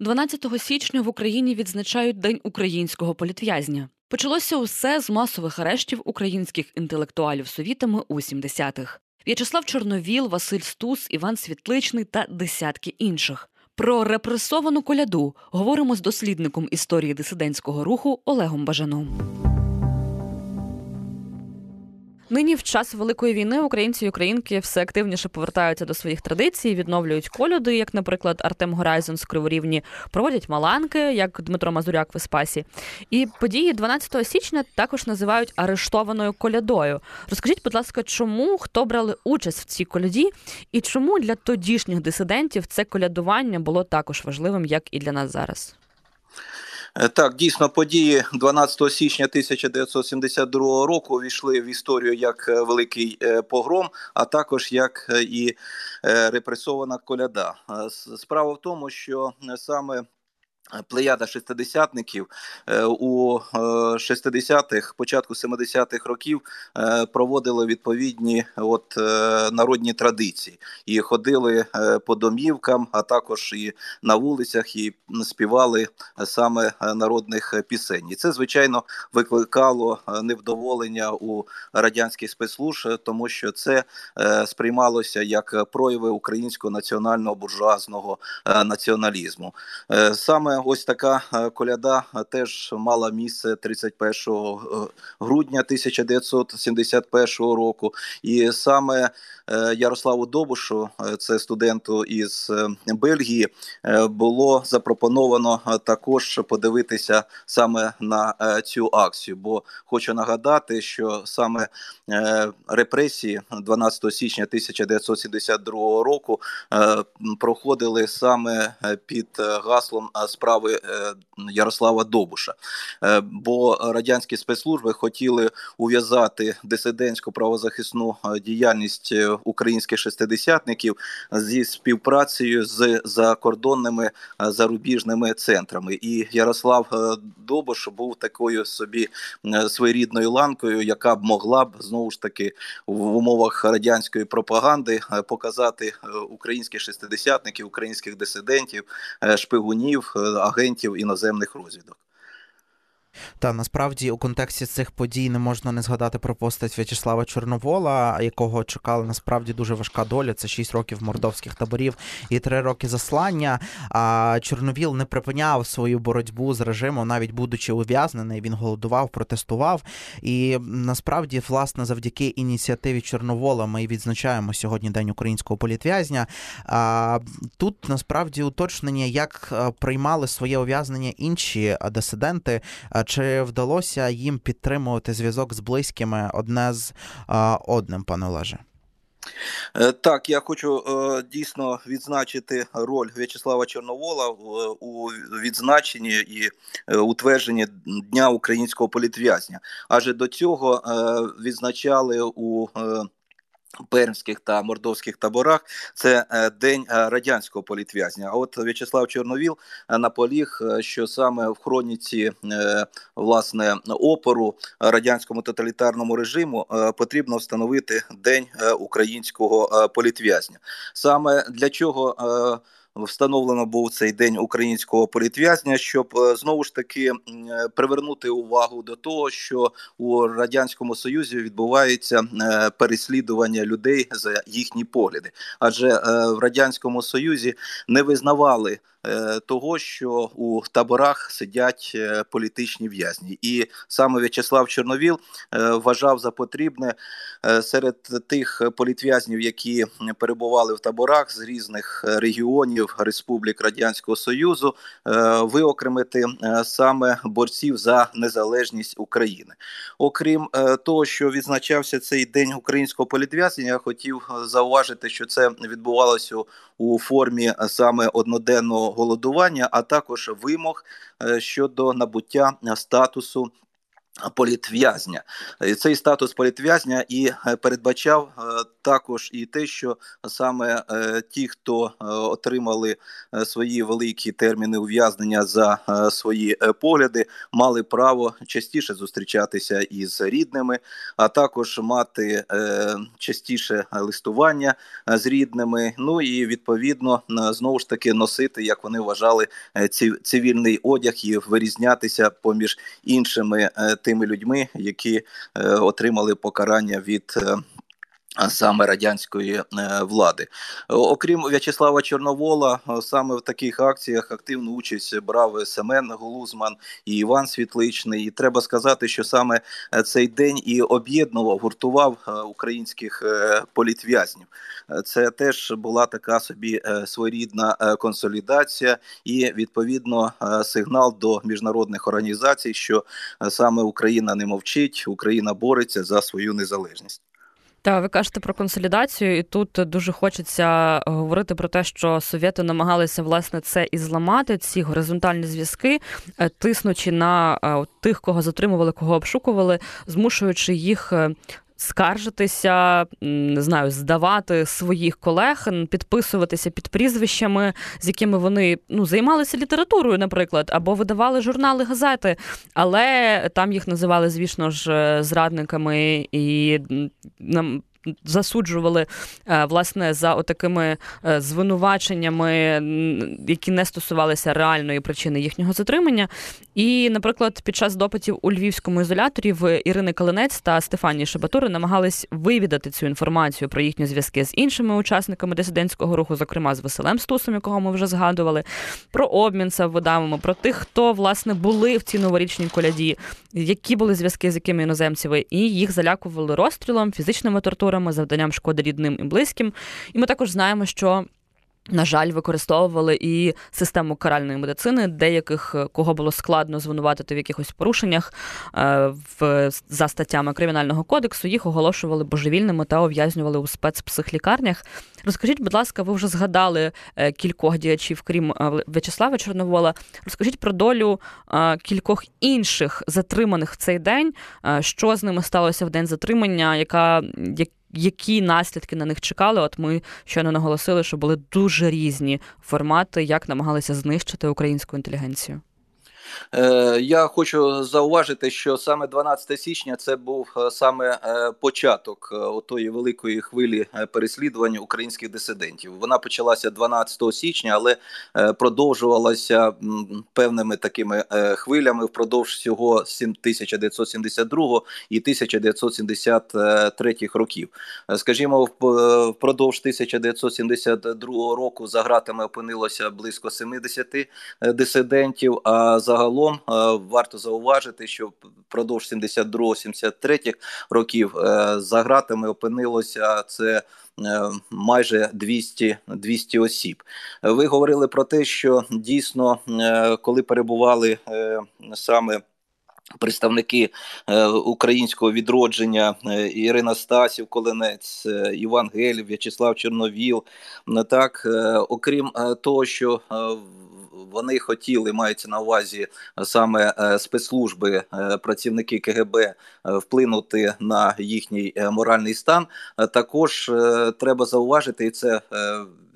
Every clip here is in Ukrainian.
12 січня в Україні відзначають День українського політв'язня. Почалося усе з масових арештів українських інтелектуалів совітами у 70-х. В'ячеслав Чорновіл, Василь Стус, Іван Світличний та десятки інших. Про репресовану коляду говоримо з дослідником історії дисидентського руху Олегом Бажаном. Нині в час великої війни українці і українки все активніше повертаються до своїх традицій, відновлюють колюди, як, наприклад, Артем Горайзон з Криворівні, проводять маланки, як Дмитро Мазуряк в Еспасі. І події 12 січня також називають арештованою колядою. Розкажіть, будь ласка, чому хто брали участь в цій коляді, і чому для тодішніх дисидентів це колядування було також важливим, як і для нас зараз? Е, так, дійсно, події 12 січня 1972 року увійшли в історію як е, великий е, погром, а також як і репресована коляда. Справа в тому, що саме Плеяда шестидесятників е, у 60-х, е, початку 70-х років е, проводили відповідні от народні традиції і ходили по домівкам, а також і на вулицях, і співали саме народних пісень. І це звичайно викликало невдоволення у радянських спецслужб, тому що це сприймалося як прояви українського національного буржуазного націоналізму. Саме ось така е, коляда е, теж мала місце 31 е, грудня 1971 року, і саме Ярославу Добушу, це студенту із Бельгії, було запропоновано також подивитися саме на цю акцію. Бо хочу нагадати, що саме репресії 12 січня 1972 року проходили саме під гаслом справи е, Ярослава Добуша, е, бо радянські спецслужби хотіли ув'язати дисидентську правозахисну е, діяльність українських шестидесятників зі співпрацею з закордонними зарубіжними центрами. І Ярослав Добуш був такою собі своєрідною ланкою, яка б могла б знову ж таки в умовах радянської пропаганди показати українських шестидесятників, українських дисидентів, шпигунів агентів іноземних розвідок. Та насправді у контексті цих подій не можна не згадати про постать В'ячеслава Чорновола, якого чекала насправді дуже важка доля. Це 6 років мордовських таборів і 3 роки заслання. А Чорновіл не припиняв свою боротьбу з режимом, навіть будучи ув'язнений. Він голодував, протестував. І насправді, власне, завдяки ініціативі Чорновола, ми відзначаємо сьогодні день українського політв'язня. А тут насправді уточнення, як приймали своє ув'язнення інші дисиденти. Чи вдалося їм підтримувати зв'язок з близькими одне з одним, пане Олеже? Е, так, я хочу е, дійсно відзначити роль В'ячеслава Чорновола у відзначенні і е, утвердженні Дня українського політв'язня. Адже до цього відзначали у Пермських та мордовських таборах це е, день е, радянського політв'язня. А от В'ячеслав Чорновіл е, наполіг, що саме в хроніці власне опору радянському тоталітарному режиму потрібно встановити день українського політв'язня. Саме для чого встановлено був цей день українського політв'язня, щоб е, знову ж таки е, привернути увагу до того, що у радянському союзі відбувається е, переслідування людей за їхні погляди, адже в радянському союзі не визнавали. Е, того, що у таборах сидять е, політичні в'язні, і саме В'ячеслав Чорновіл е, вважав за потрібне серед тих політв'язнів, які перебували в таборах з різних регіонів Республік Радянського Союзу, виокремити саме борців за незалежність України. Окрім того, що відзначався цей день українського політв'язня, я хотів зауважити, що це відбувалося у формі саме одноденного голодування, а також вимог е, щодо набуття статусу Політв'язня цей статус політв'язня і е, передбачав е, також і те, що саме е, ті, хто отримали свої великі терміни ув'язнення за свої погляди, мали право частіше зустрічатися із рідними, а також мати частіше листування з рідними. Ну і відповідно знову ж таки носити, як вони вважали, цивільний одяг і вирізнятися поміж іншими тими людьми, які е, отримали покарання від. Е, саме радянської е, влади, окрім В'ячеслава Чорновола, саме в таких акціях активну участь брав Семен Глузман і Іван Світличний. І треба сказати, що саме цей день і об'єднував, гуртував українських політв'язнів. Це теж була така собі своєрідна консолідація і відповідно сигнал до міжнародних організацій, що саме Україна не мовчить, Україна бореться за свою незалежність. Та ви кажете про консолідацію, і тут дуже хочеться говорити про те, що совєти намагалися власне це і зламати, ці горизонтальні зв'язки, е, тиснучи на е, тих, кого затримували, кого обшукували, змушуючи їх е, скаржитися, не знаю, здавати своїх колег, підписуватися під прізвищами, з якими вони ну займалися літературою, наприклад, або видавали журнали, газети, але там їх називали, звісно ж, зрадниками і нам засуджували е, власне за отакими е, звинуваченнями, які не стосувалися реальної причини їхнього затримання. І, наприклад, під час допитів у львівському ізоляторі в Ірини Калинець та Стефанії Шабатури намагались вивідати цю інформацію про їхні зв'язки з іншими учасниками дисидентського руху, зокрема з Василем Стусом, якого ми вже згадували, про обмін Савводавами, про тих, хто власне були в цій новорічній коляді, які були зв'язки з якими іноземцями, і їх залякували розстрілом, фізичними тортурами, завданням шкоди рідним і близьким. І ми також знаємо, що на жаль, використовували і систему каральної медицини, деяких е, кого було складно звинуватити в якихось порушеннях е, в за статтями кримінального кодексу. Їх оголошували божевільними та ув'язнювали у спецпсихлікарнях. Розкажіть, будь ласка, ви вже згадали е, кількох діячів, крім В'ячеслава Чорновола. Розкажіть про долю кількох інших затриманих в цей день, що з ними сталося в день затримання, яка які наслідки на них чекали. От ми щойно наголосили, що були дуже різні формати, як намагалися знищити українську інтелігенцію. Е, я хочу зауважити, що саме 12 січня це був е, саме е, початок тої великої хвилі переслідування українських дисидентів. Вона почалася 12 січня, але продовжувалася певними такими хвилями впродовж всього 1972 і 1973 років. Скажімо, впродовж 1972 року за гратами опинилося близько 70 дисидентів. А загалом загалом е, варто зауважити, що впродовж 72-73 років е, за гратами опинилося це. Е, майже 200 200 осіб. Ви говорили про те, що дійсно, коли перебували саме представники українського відродження Ірина Стасів, Коленець, Іван Гелів, В'ячеслав Чорновіл, так окрім того, що вони хотіли, мається на увазі саме е, спецслужби, е, працівники КГБ е, вплинути на їхній моральний стан. Також треба зауважити, і це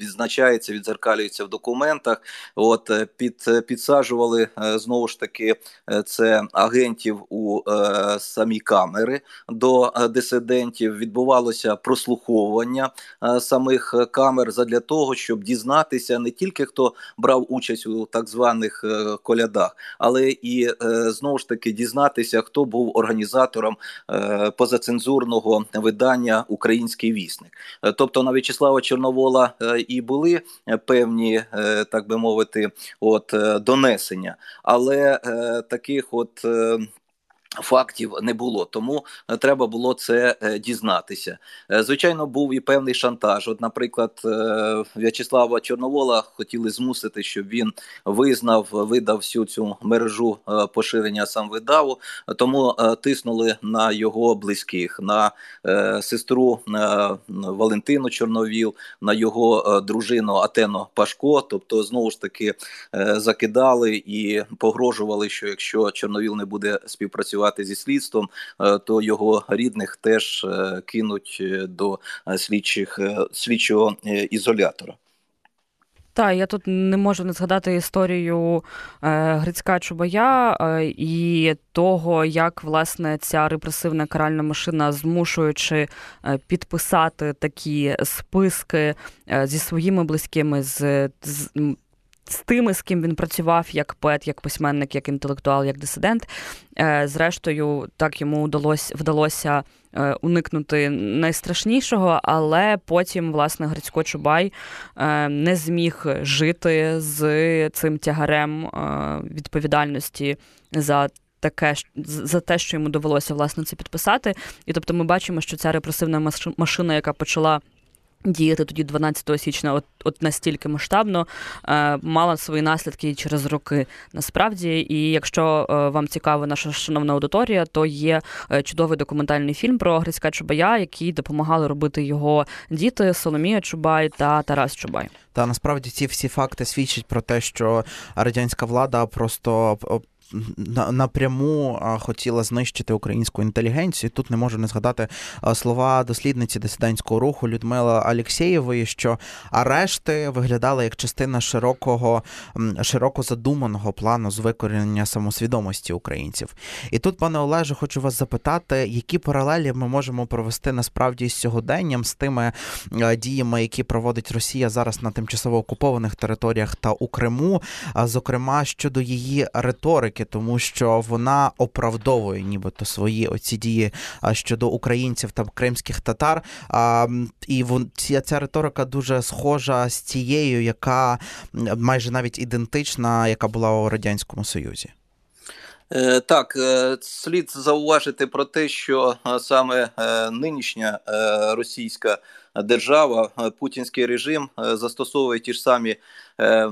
відзначається, відзеркалюється в документах. От е, під е, підсаджували е, знову ж таки це агентів у е, самі камери до дисидентів. Відбувалося прослуховування е, самих камер задля того, щоб дізнатися не тільки хто брав участь у так званих е, колядах, але і знову ж таки дізнатися, хто був організатором позацензурного видання Український вісник, тобто на В'ячеслава Чорновола і були е, певні, е, так би мовити, от е, донесення, але таких от Фактів не було, тому е, треба було це е, дізнатися. Е, звичайно, був і певний шантаж. От, наприклад, В'ячеслава Чорновола хотіли змусити, щоб він визнав, видав всю цю мережу поширення сам видаву, тому тиснули на його близьких, на сестру Валентину Чорновіл, на його дружину Атено Пашко. Тобто, знову ж таки закидали і погрожували, що якщо Чорновіл не буде співпрацювати працювати зі слідством, то його рідних теж кинуть до слідчих слідчого ізолятора. Так, я тут не можу не згадати історію е, Грицька Чубая е, і того, як власне ця репресивна каральна машина, змушуючи е, підписати такі списки е, зі своїми близькими, з, з з тими, з ким він працював, як поет, як письменник, як інтелектуал, як дисидент. Е, зрештою, так йому вдалося вдалося е, уникнути найстрашнішого, але потім, власне, Грицько Чубай е, не зміг жити з цим тягарем відповідальності за. Таке за те, що йому довелося власне це підписати, і тобто ми бачимо, що ця репресивна машина, яка почала Діяти тоді 12 січня, от от настільки масштабно е, мала свої наслідки через роки. Насправді, і якщо е, вам цікава наша шановна аудиторія, то є е, чудовий документальний фільм про Грицька Чубая, який допомагали робити його діти Соломія Чубай та Тарас Чубай. Та насправді ці всі факти свідчать про те, що радянська влада просто напряму хотіла знищити українську інтелігенцію. Тут не можу не згадати слова дослідниці дисидентського руху Людмила Алєксєєвої, що арешти виглядали як частина широкого, широко задуманого плану з викорінення самосвідомості українців. І тут, пане Олеже, хочу вас запитати, які паралелі ми можемо провести насправді з сьогоденням з тими діями, які проводить Росія зараз на тимчасово окупованих територіях та у Криму, зокрема щодо її риторики риторики, тому що вона оправдовує нібито свої оці дії щодо українців та кримських татар. І ця, ця риторика дуже схожа з тією, яка майже навіть ідентична, яка була у радянському союзі. Е, так, е, слід зауважити про те, що саме е, нинішня російська держава, путінський режим застосовує ті ж самі Е,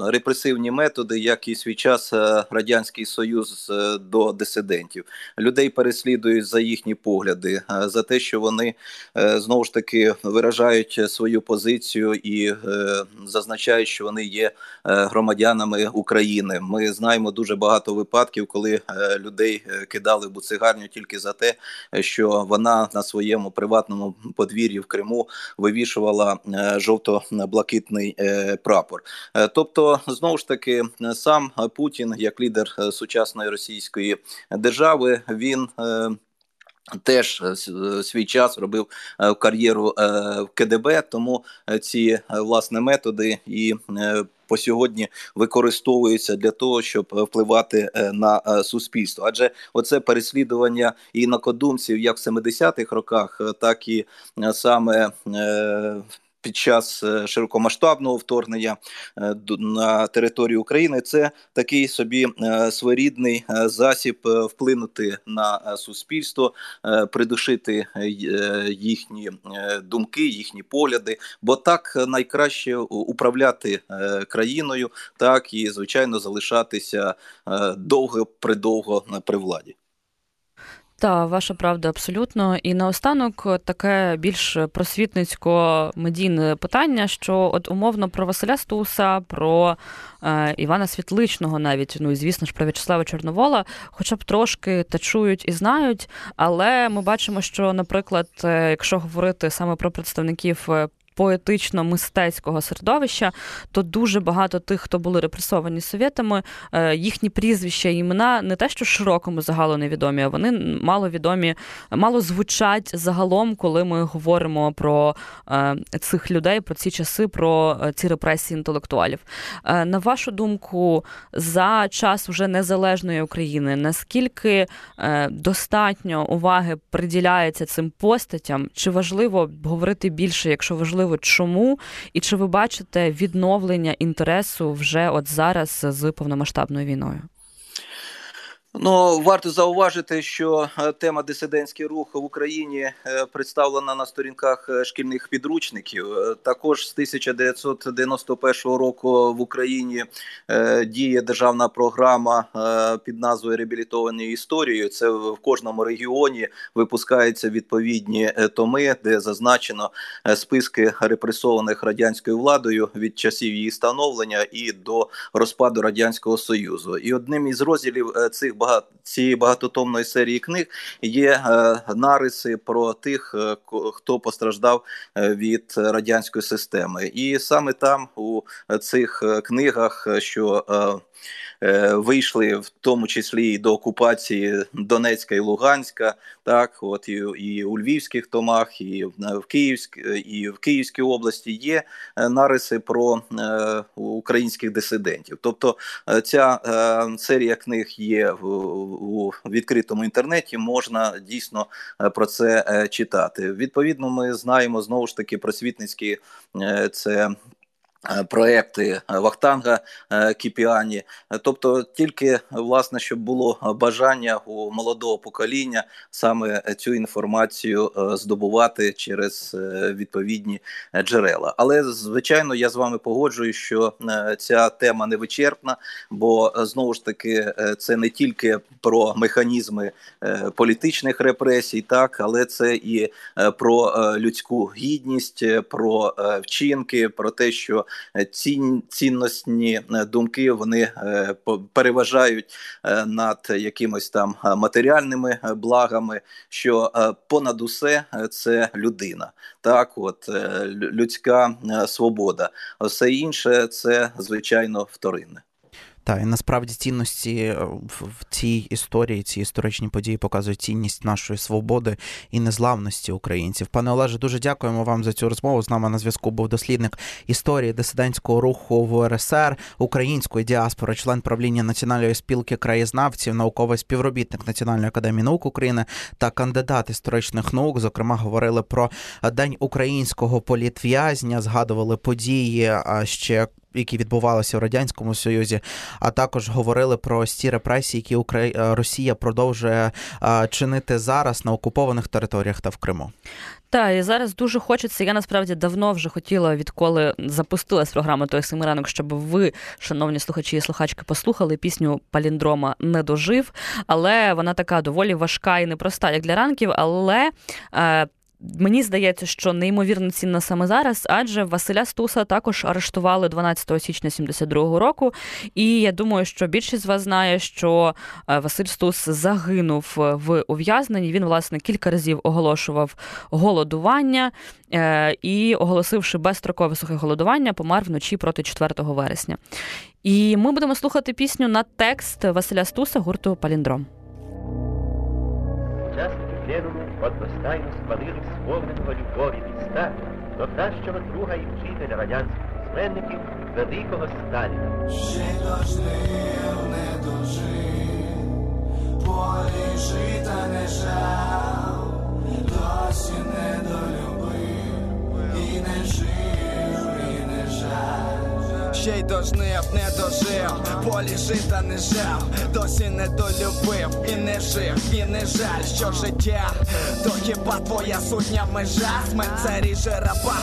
репресивні методи, як і свій час е, радянський союз е, до дисидентів. Людей переслідують за їхні погляди, за те, що вони знову ж таки виражають свою позицію і зазначають, що вони є громадянами України. Ми знаємо дуже багато випадків, коли людей кидали в буцигарню тільки за те, що вона на своєму приватному подвір'ї в Криму вивішувала жовто-блакитний прапор. Е, тобто, знову ж таки, сам Путін, як лідер е, сучасної російської держави, він. Е, теж свій час робив кар'єру в КДБ, тому ці власне методи і по сьогодні використовуються для того, щоб впливати на суспільство. Адже оце переслідування інакодумців як в 70-х роках, так і саме під час е, широкомасштабного вторгнення е, на територію України це такий собі е, своєрідний засіб вплинути на суспільство, придушити їхні думки, їхні погляди, бо так найкраще управляти країною, так і звичайно залишатися довго придовго при владі. Так, ваша правда абсолютно. І наостанок таке більш просвітницько-медійне питання, що от умовно про Василя Стуса, про е, Івана Світличного, навіть ну і звісно ж про В'ячеслава Чорновола, хоча б трошки та чують і знають. Але ми бачимо, що, наприклад, е, якщо говорити саме про представників е, поетично-мистецького середовища, то дуже багато тих, хто були репресовані совєтами, е, їхні прізвища і імена не те, що широкому загалу невідомі, а вони мало відомі, мало звучать загалом, коли ми говоримо про е, цих людей, про ці часи, про е, ці репресії інтелектуалів. На вашу думку, за час вже незалежної України, наскільки достатньо уваги приділяється цим постатям? Чи важливо говорити більше, якщо важливо? Можливо, чому? І чи ви бачите відновлення інтересу вже от зараз з повномасштабною війною? Ну варто зауважити, що е, тема дисидентський рух в Україні е, представлена на сторінках е, шкільних підручників. Також з 1991 року в Україні діє державна програма під назвою Реабілітовані історією. Це в кожному регіоні випускаються відповідні томи, де зазначено списки репресованих радянською владою від часів її становлення і до розпаду радянського союзу. І одним із розділів цих багато цієї багатотомної серії книг є нариси про тих, хто постраждав від радянської системи, і саме там у цих книгах, що Е, вийшли в тому числі і до окупації Донецька і Луганська, так от і, і у Львівських томах, і в Київськ, і в Київській області є е, нариси про е, українських дисидентів. Тобто ця серія книг є в, у відкритому інтернеті. Можна дійсно про це читати. Відповідно, ми знаємо знову ж таки просвітницькі це Е, проекти Вахтанга е, Кіпіані, тобто тільки власне, щоб було бажання у молодого покоління саме цю інформацію е, здобувати через відповідні джерела. Але звичайно, я з вами погоджую, що ця тема не вичерпна, бо знову ж таки це не тільки про механізми політичних репресій, так але це і про людську гідність, про вчинки, про те, що цін, цінностні е, думки вони е, переважають е, над якимось там матеріальними благами. Що понад усе це людина, так, от людська свобода, все інше це звичайно вторинне. Так, і насправді цінності е, в цій історії, ці історичні події показують цінність нашої свободи і незламності українців. Пане Олеже, дуже дякуємо вам за цю розмову. З нами на зв'язку був дослідник історії дисидентського руху в УРСР, української діаспори, член правління національної спілки краєзнавців, науковий співробітник Національної академії наук України та кандидат історичних наук. Зокрема, говорили про день українського політв'язня, згадували події ще які відбувалися в радянському союзі, а також говорили про ось репресії, які Украї... Е, Росія продовжує е, чинити зараз на окупованих територіях та в Криму. Так, і зараз дуже хочеться. Я насправді давно вже хотіла, відколи запустилась програма той семиранок, щоб ви, шановні слухачі і слухачки, послухали пісню Паліндрома не дожив, але вона така доволі важка і непроста, як для ранків. Але е, Мені здається, що неймовірно цінна саме зараз, адже Василя Стуса також арештували 12 січня 72-го року. І я думаю, що більшість з вас знає, що е, Василь Стус загинув в ув'язненні. Він, власне, кілька разів оголошував голодування е, і, оголосивши безстрокове сухе голодування, помер вночі проти 4 вересня. І ми будемо слухати пісню на текст Василя Стуса гурту Паліндром. Одностайно схвалили сповненого любові міста до кращого друга і вчителя радянських письменників великого Сталіна. Ще дожив, не дожив, полі жита не жав, досі не долюбив і не жив, і не жаль. Ще й дожнив, не дожив, полі жита не жав, досі не долюбив, і не жив, і не жаль, що життя, то хіба твоя сутня межа, Смерть ріже раба,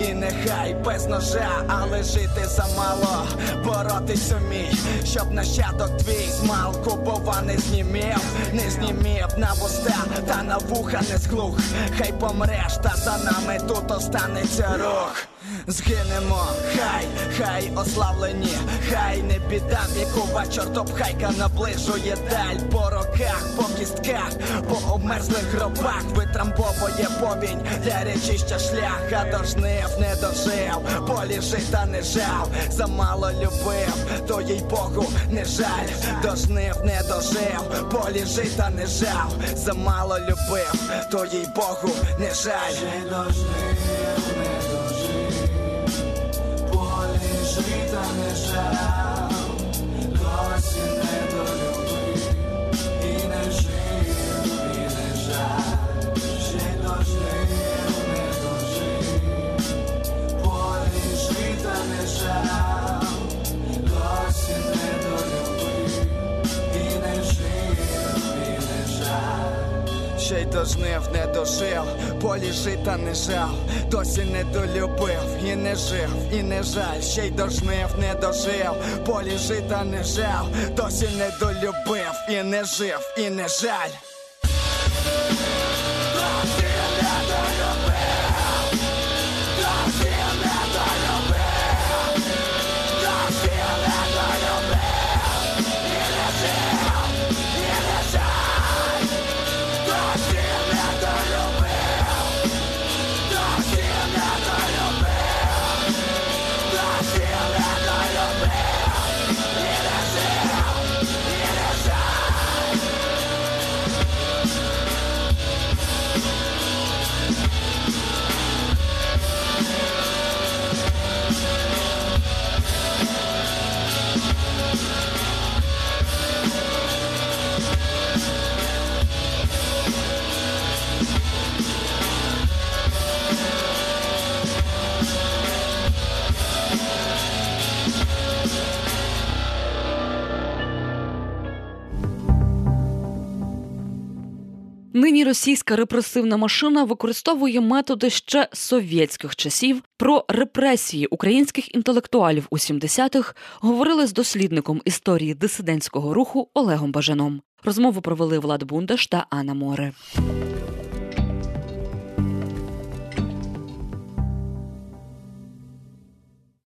і нехай без ножа, але жити замало, боротись умій, щоб нащадок твій змалку, бува не знімів, не знімів на вуста, та на вуха не зглух, хай помреш, та за нами тут останеться рух. Згинемо, хай, хай ославлені, хай не біда, вікова чортопхайка наближує даль. По роках, по кістках, по обмерзлих гробах. Витрамбовує повінь для речища шлях, а дожнив, не дожив, полі жита не жав, замало любив, то їй Богу не жаль, дожнив, не дожив, полі жита не жав, замало любив, то їй Богу не жаль. Ще й дожнив, не дожив, полі жита не жав досі не долюбив, і не жив, і не жаль, ще й дожнив, не дожив, полі жита не жав, досі не долюбив, і не жив, і не жаль. Російська репресивна машина використовує методи ще совєтських часів. Про репресії українських інтелектуалів у 70-х говорили з дослідником історії дисидентського руху Олегом Бажаном. Розмову провели Влад Бундаш та Анна Море.